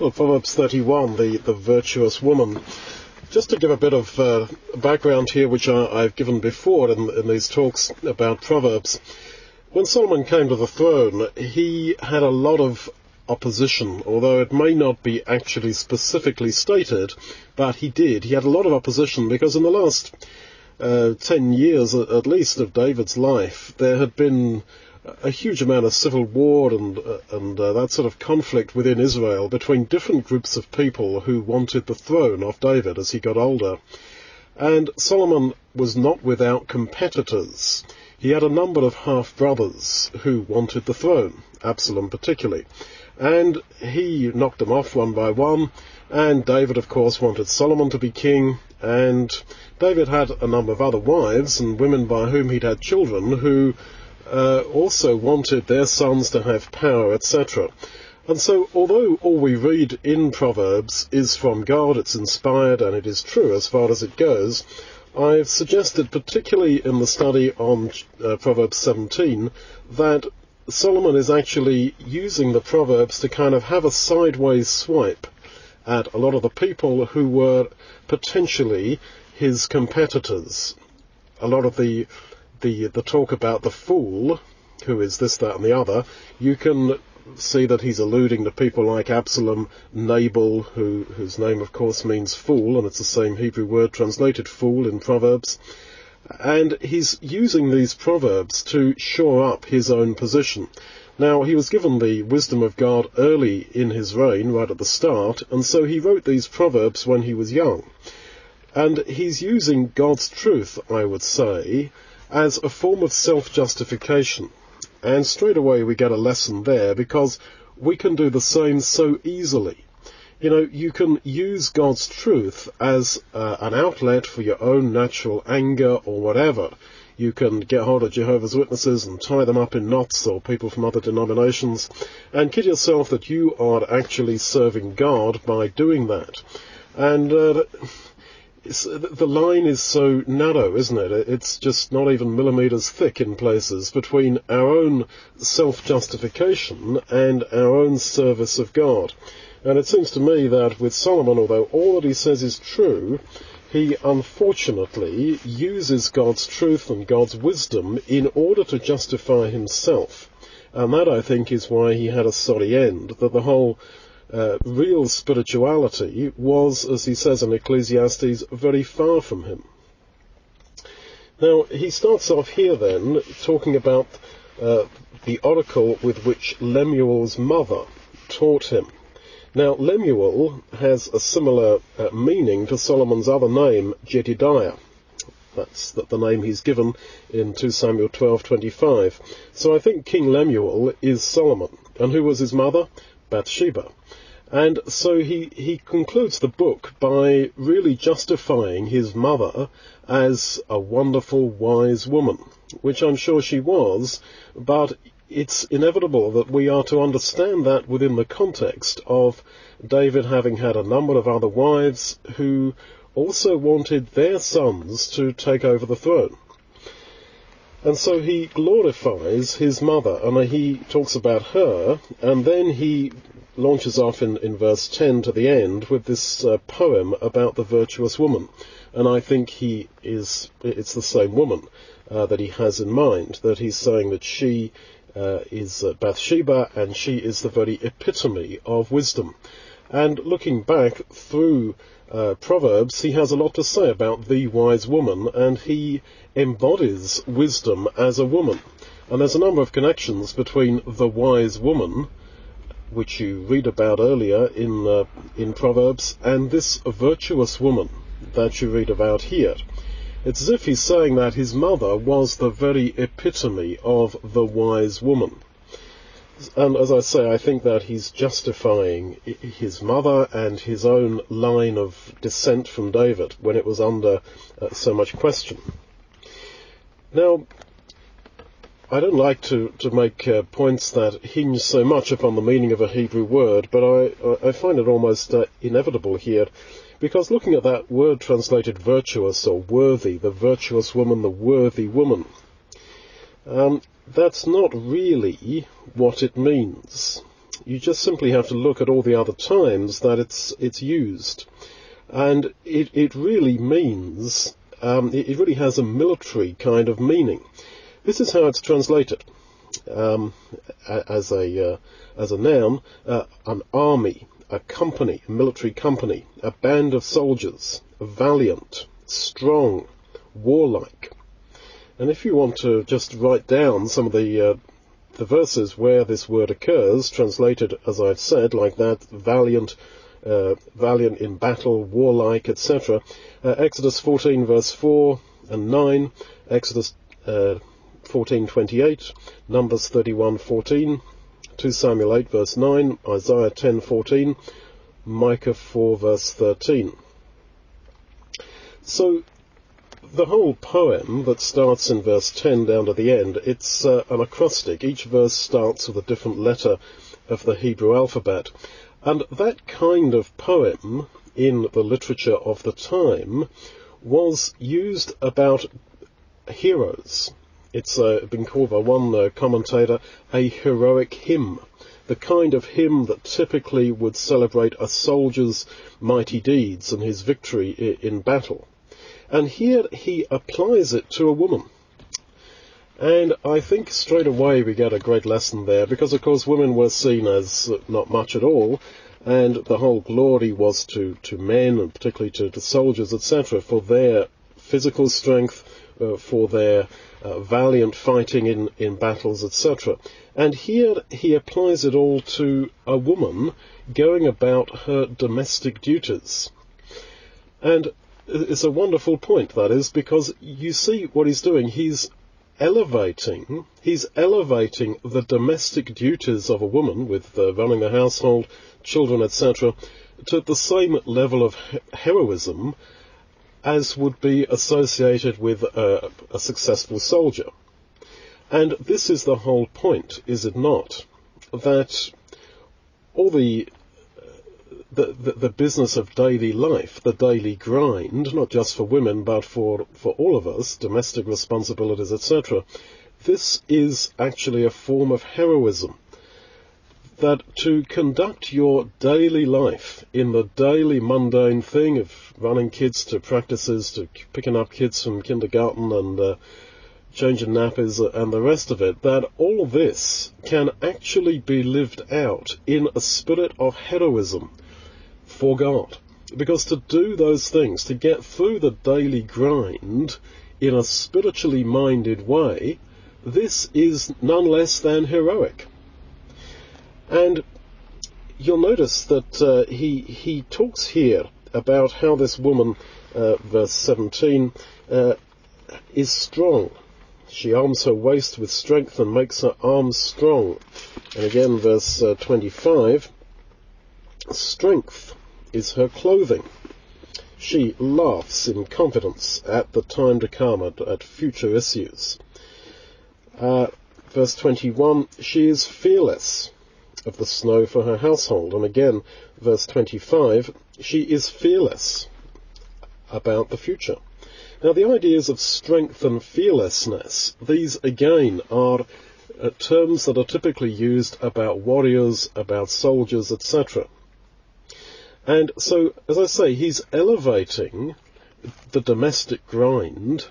Well, Proverbs 31, the, the virtuous woman. Just to give a bit of uh, background here, which I, have given before in, in these talks about Proverbs, when Solomon came to the throne, he had a lot of opposition, although it may not be actually specifically stated, but he did. He had a lot of opposition because in the last uh, ten years at least of David's life, there had been a huge amount of civil war and uh, and uh, that sort of conflict within Israel between different groups of people who wanted the throne of David as he got older. And Solomon was not without competitors. He had a number of half brothers who wanted the throne, Absalom particularly. And he knocked them off one by one. And David, of course, wanted Solomon to be king. And David had a number of other wives and women by whom he'd had children who uh, also wanted their sons to have power, etc. And so, although all we read in Proverbs is from God, it's inspired and it is true as far as it goes, I've suggested, particularly in the study on uh, Proverbs 17, that Solomon is actually using the Proverbs to kind of have a sideways swipe at a lot of the people who were potentially his competitors. A lot of the the the talk about the fool, who is this, that, and the other, you can see that he's alluding to people like Absalom, Nabal, who whose name of course means fool, and it's the same Hebrew word translated fool in Proverbs. And he's using these proverbs to shore up his own position. Now, he was given the wisdom of God early in his reign, right at the start, and so he wrote these proverbs when he was young. And he's using God's truth, I would say, as a form of self-justification. And straight away we get a lesson there because we can do the same so easily. You know, you can use God's truth as uh, an outlet for your own natural anger or whatever. You can get hold of Jehovah's Witnesses and tie them up in knots or people from other denominations and kid yourself that you are actually serving God by doing that. And uh, Uh, the line is so narrow, isn't it? It's just not even millimeters thick in places between our own self-justification and our own service of God. And it seems to me that with Solomon, although all that he says is true, he unfortunately uses God's truth and God's wisdom in order to justify himself. And that, I think, is why he had a sorry end, that the whole uh, real spirituality was, as he says in Ecclesiastes, very far from him. Now, he starts off here then talking about uh, the oracle with which Lemuel's mother taught him. Now, Lemuel has a similar uh, meaning to Solomon's other name, Jedidiah. That's the, the name he's given in 2 Samuel 12:25. So I think King Lemuel is Solomon. And who was his mother? Bathsheba. And so he, he concludes the book by really justifying his mother as a wonderful, wise woman, which I'm sure she was, but it's inevitable that we are to understand that within the context of David having had a number of other wives who also wanted their sons to take over the throne. And so he glorifies his mother, and he talks about her, and then he launches off in, in verse 10 to the end with this uh, poem about the virtuous woman. And I think he is, it's the same woman uh, that he has in mind, that he's saying that she uh, is Bathsheba and she is the very epitome of wisdom. And looking back through uh, Proverbs, he has a lot to say about the wise woman, and he embodies wisdom as a woman. And there's a number of connections between the wise woman which you read about earlier in, uh, in Proverbs, and this virtuous woman that you read about here. It's as if he's saying that his mother was the very epitome of the wise woman. And as I say, I think that he's justifying his mother and his own line of descent from David when it was under uh, so much question. Now, I don't like to, to make uh, points that hinge so much upon the meaning of a Hebrew word, but I, I find it almost uh, inevitable here, because looking at that word translated virtuous or worthy, the virtuous woman, the worthy woman, um, that's not really what it means. You just simply have to look at all the other times that it's it's used, and it it really means um, it, it, really has a military kind of meaning. This is how it's translated um, as a uh, as a noun: uh, an army, a company, a military company, a band of soldiers, valiant, strong, warlike. And if you want to just write down some of the uh, the verses where this word occurs, translated as I've said, like that, valiant, uh, valiant in battle, warlike, etc. Uh, Exodus 14 verse 4 and 9, Exodus uh, 14:28, Numbers 31:14, 2 Samuel 8 verse 9, Isaiah 10:14, Micah 4 verse 13. So the whole poem that starts in verse 10 down to the end, it's uh, an acrostic. Each verse starts with a different letter of the Hebrew alphabet. And that kind of poem in the literature of the time was used about heroes. It's uh, been called by one uh, commentator a heroic hymn, the kind of hymn that typically would celebrate a soldier's mighty deeds and his victory in battle. And here he applies it to a woman. And I think straight away we get a great lesson there, because of course women were seen as not much at all, and the whole glory was to, to men, and particularly to, to soldiers, etc., for their physical strength, uh, for their uh, valiant fighting in, in battles, etc. And here he applies it all to a woman going about her domestic duties. And it's a wonderful point, that is, because you see what he's doing. He's elevating, he's elevating the domestic duties of a woman with uh, running the household, children, etc., to the same level of heroism as would be associated with a, a successful soldier. And this is the whole point, is it not? That all the the, the, the, business of daily life, the daily grind, not just for women, but for, for all of us, domestic responsibilities, etc., this is actually a form of heroism. That to conduct your daily life in the daily mundane thing of running kids to practices, to picking up kids from kindergarten and uh, changing nappies and the rest of it, that all this can actually be lived out in a spirit of heroism for God. Because to do those things, to get through the daily grind in a spiritually minded way, this is none less than heroic. And you'll notice that uh, he, he talks here about how this woman, uh, verse 17, uh, is strong. She arms her waist with strength and makes her arms strong. And again, verse uh, 25, strength is her clothing. She laughs in confidence at the time to come, at, at future issues. Uh, verse 21, she is fearless of the snow for her household. And again, verse 25, she is fearless about the future. Now, the ideas of strength and fearlessness, these again are uh, terms that are typically used about warriors, about soldiers, etc. And so, as I say, he's elevating the domestic grind,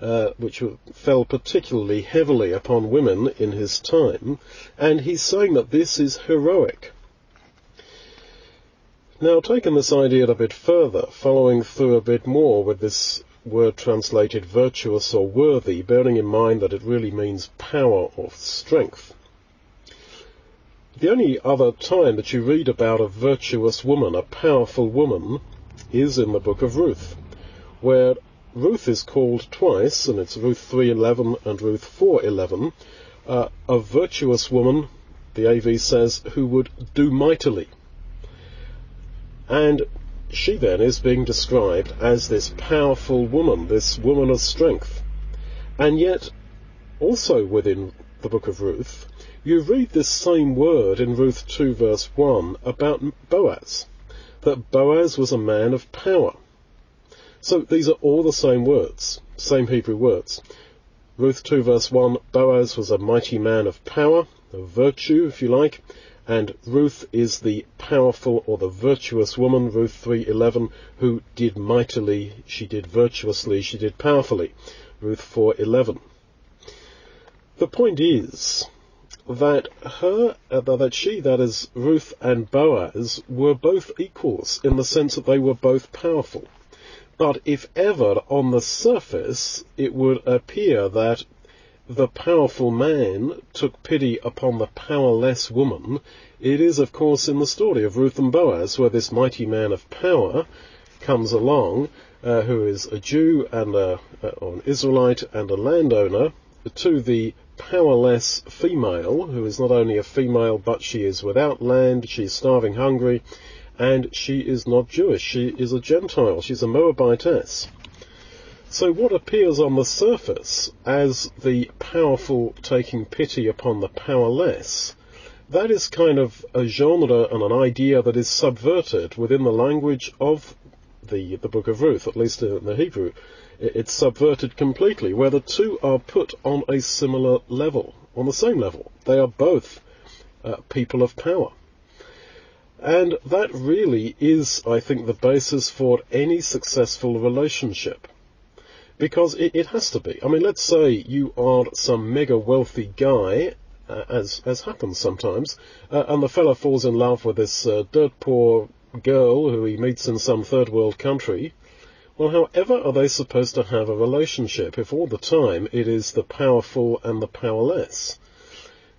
uh, which fell particularly heavily upon women in his time, and he's saying that this is heroic. Now, taking this idea a bit further, following through a bit more with this word translated virtuous or worthy, bearing in mind that it really means power or strength. The only other time that you read about a virtuous woman, a powerful woman, is in the book of Ruth, where Ruth is called twice, and it's Ruth 3.11 and Ruth 4.11, uh, a virtuous woman, the AV says, who would do mightily. And she then is being described as this powerful woman, this woman of strength. And yet, also within the book of Ruth, you read this same word in Ruth 2 verse 1 about Boaz, that Boaz was a man of power. So these are all the same words, same Hebrew words. Ruth 2 verse 1, Boaz was a mighty man of power, of virtue, if you like, and Ruth is the powerful or the virtuous woman, Ruth 3:11, who did mightily, she did virtuously, she did powerfully, Ruth 4:11. The point is that her, uh, that she, that is Ruth and Boaz, were both equals in the sense that they were both powerful. But if ever on the surface it would appear that the powerful man took pity upon the powerless woman, it is of course in the story of Ruth and Boaz where this mighty man of power comes along, uh, who is a Jew and a, uh, an Israelite and a landowner, to the powerless female, who is not only a female but she is without land, she is starving hungry, and she is not Jewish. She is a Gentile. She's a Moabitess. So what appears on the surface as the powerful taking pity upon the powerless, that is kind of a genre and an idea that is subverted within the language of the, the book of Ruth, at least in the Hebrew. It's subverted completely, where the two are put on a similar level, on the same level. They are both uh, people of power. And that really is, I think, the basis for any successful relationship. Because it, it has to be. I mean, let's say you are some mega wealthy guy, uh, as, as happens sometimes, uh, and the fellow falls in love with this uh, dirt poor girl who he meets in some third world country. Well, however are they supposed to have a relationship if all the time it is the powerful and the powerless?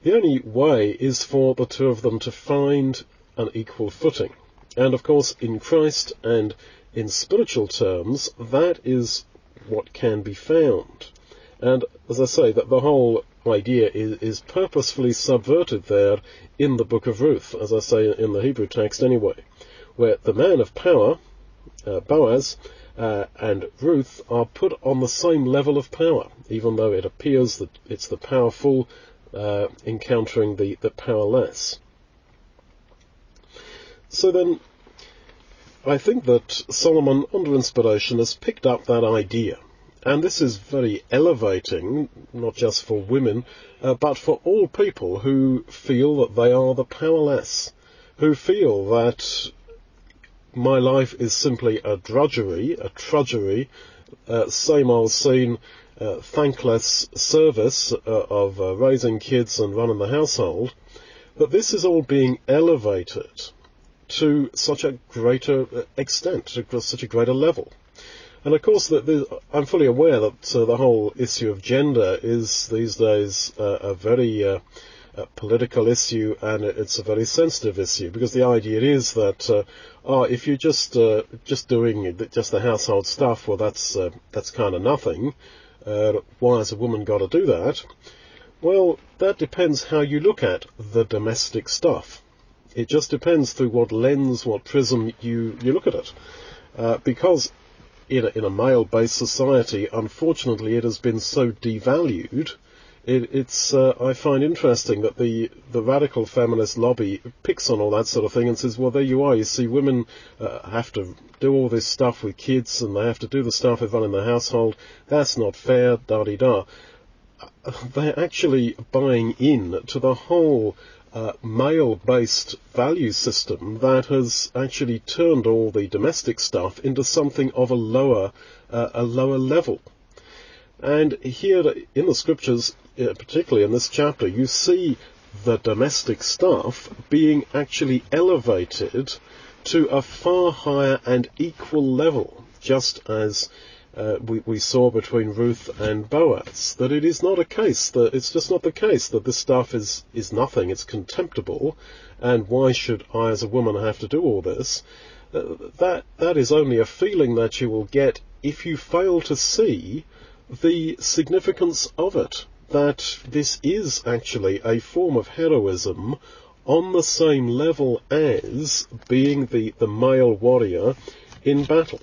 The only way is for the two of them to find an equal footing. And of course, in Christ and in spiritual terms, that is what can be found. And as I say, that the whole idea is, is purposefully subverted there in the book of Ruth, as I say in the Hebrew text anyway, where the man of power, uh, Boaz, uh, and Ruth are put on the same level of power, even though it appears that it's the powerful uh, encountering the, the powerless. So then, I think that Solomon, under inspiration, has picked up that idea. And this is very elevating, not just for women, uh, but for all people who feel that they are the powerless, who feel that my life is simply a drudgery, a trudgery, uh, same old scene, uh, thankless service uh, of uh, raising kids and running the household, that this is all being elevated to such a greater extent, to such a greater level. And of course, I'm fully aware that uh, the whole issue of gender is these days uh, a very uh, political issue, and it's a very sensitive issue because the idea is that uh, oh, if you're just uh, just doing just the household stuff, well, that's uh, that's kind of nothing. why has a woman got to do that? Well, that depends how you look at the domestic stuff. It just depends through what lens, what prism you, you look at it. Uh, because in a, in a male-based society, unfortunately, it has been so devalued. It, it's uh, I find interesting that the the radical feminist lobby picks on all that sort of thing and says, well, there you are. You see, women uh, have to do all this stuff with kids, and they have to do the stuff with running the household. That's not fair. Da di da. They're actually buying in to the whole uh, male-based value system that has actually turned all the domestic stuff into something of a lower, uh, a lower level. And here in the scriptures, particularly in this chapter, you see the domestic staff being actually elevated to a far higher and equal level, just as uh, we, we, saw between Ruth and Boaz, that it is not a case that it's just not the case that this stuff is, is nothing, it's contemptible, and why should I as a woman have to do all this? Uh, that, that is only a feeling that you will get if you fail to see the significance of it, that this is actually a form of heroism on the same level as being the, the male warrior in battle.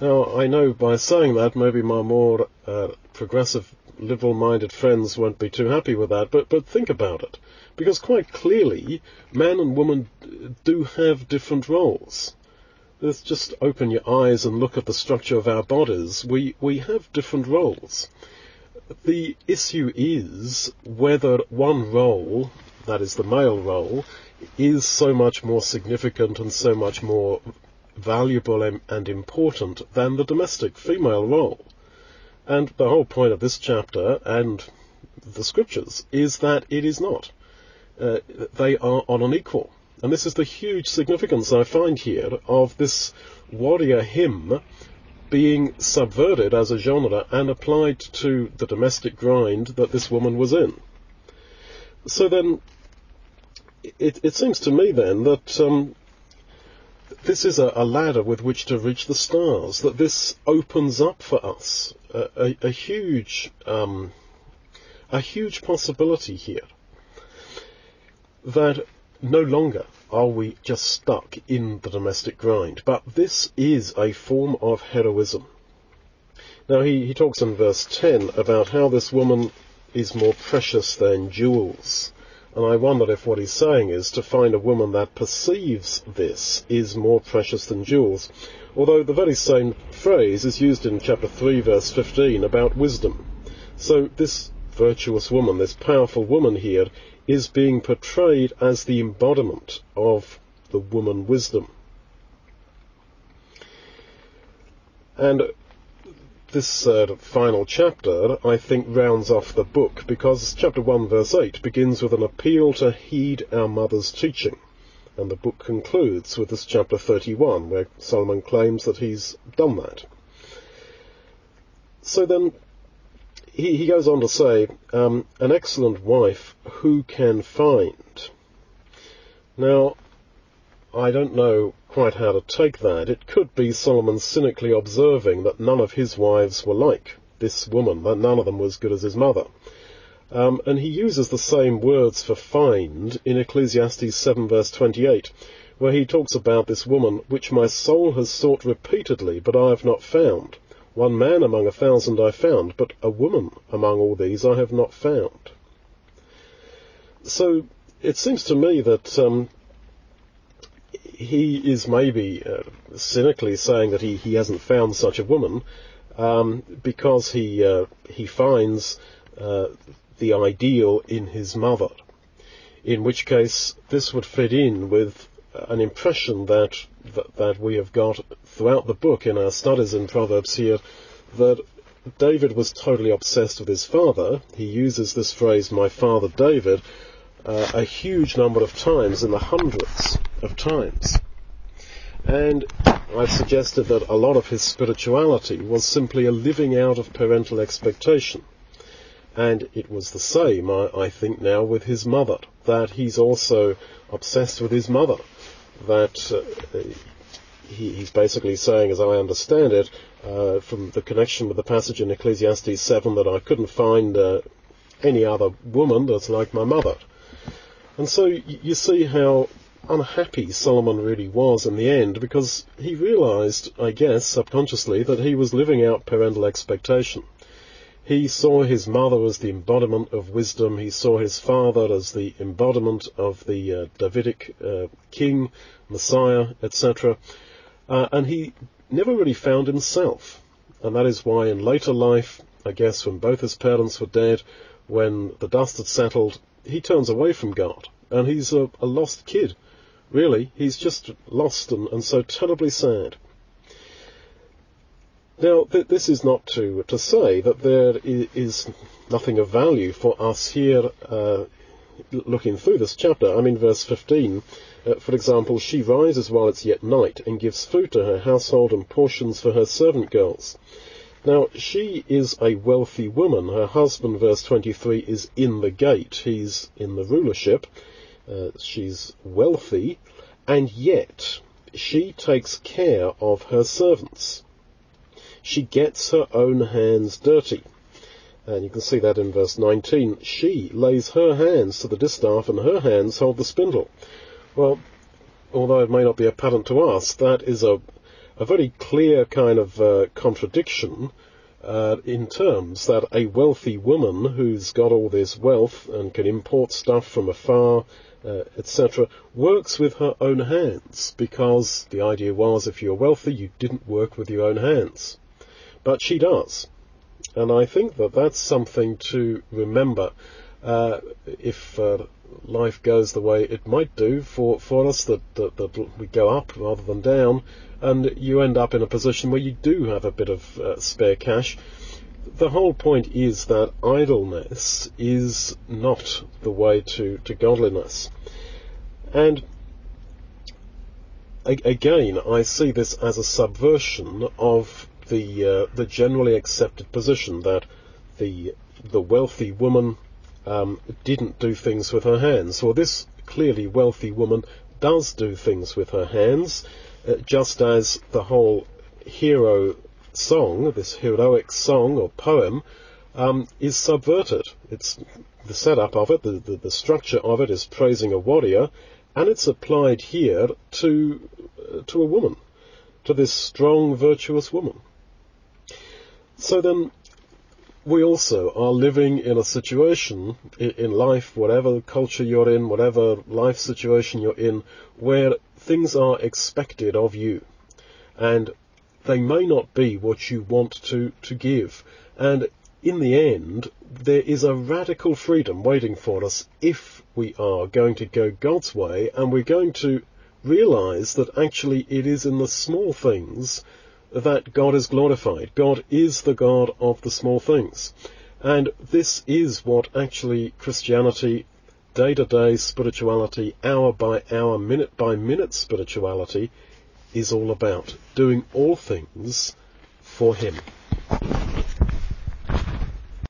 Now, I know by saying that, maybe my more uh, progressive, liberal-minded friends won't be too happy with that, but, but think about it. Because quite clearly, man and woman do have different roles. Let's just open your eyes and look at the structure of our bodies. We, we have different roles. The issue is whether one role, that is the male role, is so much more significant and so much more valuable and, and important than the domestic female role. And the whole point of this chapter and the scriptures is that it is not. Uh, they are on an equal. And this is the huge significance I find here of this warrior hymn being subverted as a genre and applied to the domestic grind that this woman was in. So then, it, it seems to me then that um, this is a, a, ladder with which to reach the stars, that this opens up for us a, a, a huge, um, a huge possibility here. That no longer are we just stuck in the domestic grind, but this is a form of heroism. Now he, he talks in verse 10 about how this woman is more precious than jewels. And I wonder if what he's saying is to find a woman that perceives this is more precious than jewels. Although the very same phrase is used in chapter 3 verse 15 about wisdom. So this virtuous woman, this powerful woman here, is being portrayed as the embodiment of the woman wisdom. And this uh, final chapter, I think, rounds off the book because chapter 1, verse 8 begins with an appeal to heed our mother's teaching. And the book concludes with this chapter 31, where Solomon claims that he's done that. So then, he, he goes on to say, um, an excellent wife who can find? Now, I don't know quite how to take that. It could be Solomon cynically observing that none of his wives were like this woman, that none of them was as good as his mother. Um, and he uses the same words for find in Ecclesiastes 7 verse 28, where he talks about this woman, which my soul has sought repeatedly, but I have not found. One man among a thousand I found, but a woman among all these I have not found. So it seems to me that um, he is maybe uh, cynically saying that he, he hasn't found such a woman um, because he uh, he finds uh, the ideal in his mother. In which case, this would fit in with an impression that, that, that we have got throughout the book in our studies in Proverbs here that David was totally obsessed with his father. He uses this phrase, my father David, uh, a huge number of times, in the hundreds of times. And I've suggested that a lot of his spirituality was simply a living out of parental expectation. And it was the same, I, I think, now with his mother, that he's also obsessed with his mother that uh, he, he's basically saying, as I understand it, uh, from the connection with the passage in Ecclesiastes 7, that I couldn't find uh, any other woman that's like my mother. And so you see how unhappy Solomon really was in the end because he realized, I guess, subconsciously that he was living out parental expectation. He saw his mother as the embodiment of wisdom. He saw his father as the embodiment of the uh, Davidic uh, king, Messiah, etc. Uh, and he never really found himself. And that is why in later life, I guess when both his parents were dead, when the dust had settled, he turns away from God. And he's a, a lost kid. Really, he's just lost and, and so terribly sad. Now, th- this is not to, to say that there is nothing of value for us here uh, looking through this chapter. I mean, verse 15, uh, for example, she rises while it's yet night and gives food to her household and portions for her servant girls. Now, she is a wealthy woman. Her husband, verse 23, is in the gate. He's in the rulership. Uh, she's wealthy, and yet she takes care of her servants she gets her own hands dirty. And you can see that in verse 19. She lays her hands to the distaff and her hands hold the spindle. Well, although it may not be apparent to us, that is a, a very clear kind of uh, contradiction uh, in terms that a wealthy woman who's got all this wealth and can import stuff from afar, uh, etc., works with her own hands because the idea was if you're wealthy, you didn't work with your own hands. But she does. And I think that that's something to remember uh, if uh, life goes the way it might do for, for us, that, that, that we go up rather than down, and you end up in a position where you do have a bit of uh, spare cash. The whole point is that idleness is not the way to, to godliness. And again, I see this as a subversion of the uh, the generally accepted position that the the wealthy woman um, didn't do things with her hands. Well, this clearly wealthy woman does do things with her hands, uh, just as the whole hero song, this heroic song or poem, um, is subverted. It's the setup of it, the, the, the, structure of it is praising a warrior, and it's applied here to uh, to a woman, to this strong, virtuous woman. So then, we also are living in a situation in life, whatever culture you're in, whatever life situation you're in, where things are expected of you. And they may not be what you want to, to give. And in the end, there is a radical freedom waiting for us if we are going to go God's way and we're going to realize that actually it is in the small things that God is glorified. God is the God of the small things. And this is what actually Christianity, day to day spirituality, hour by hour, minute by minute spirituality is all about. Doing all things for Him.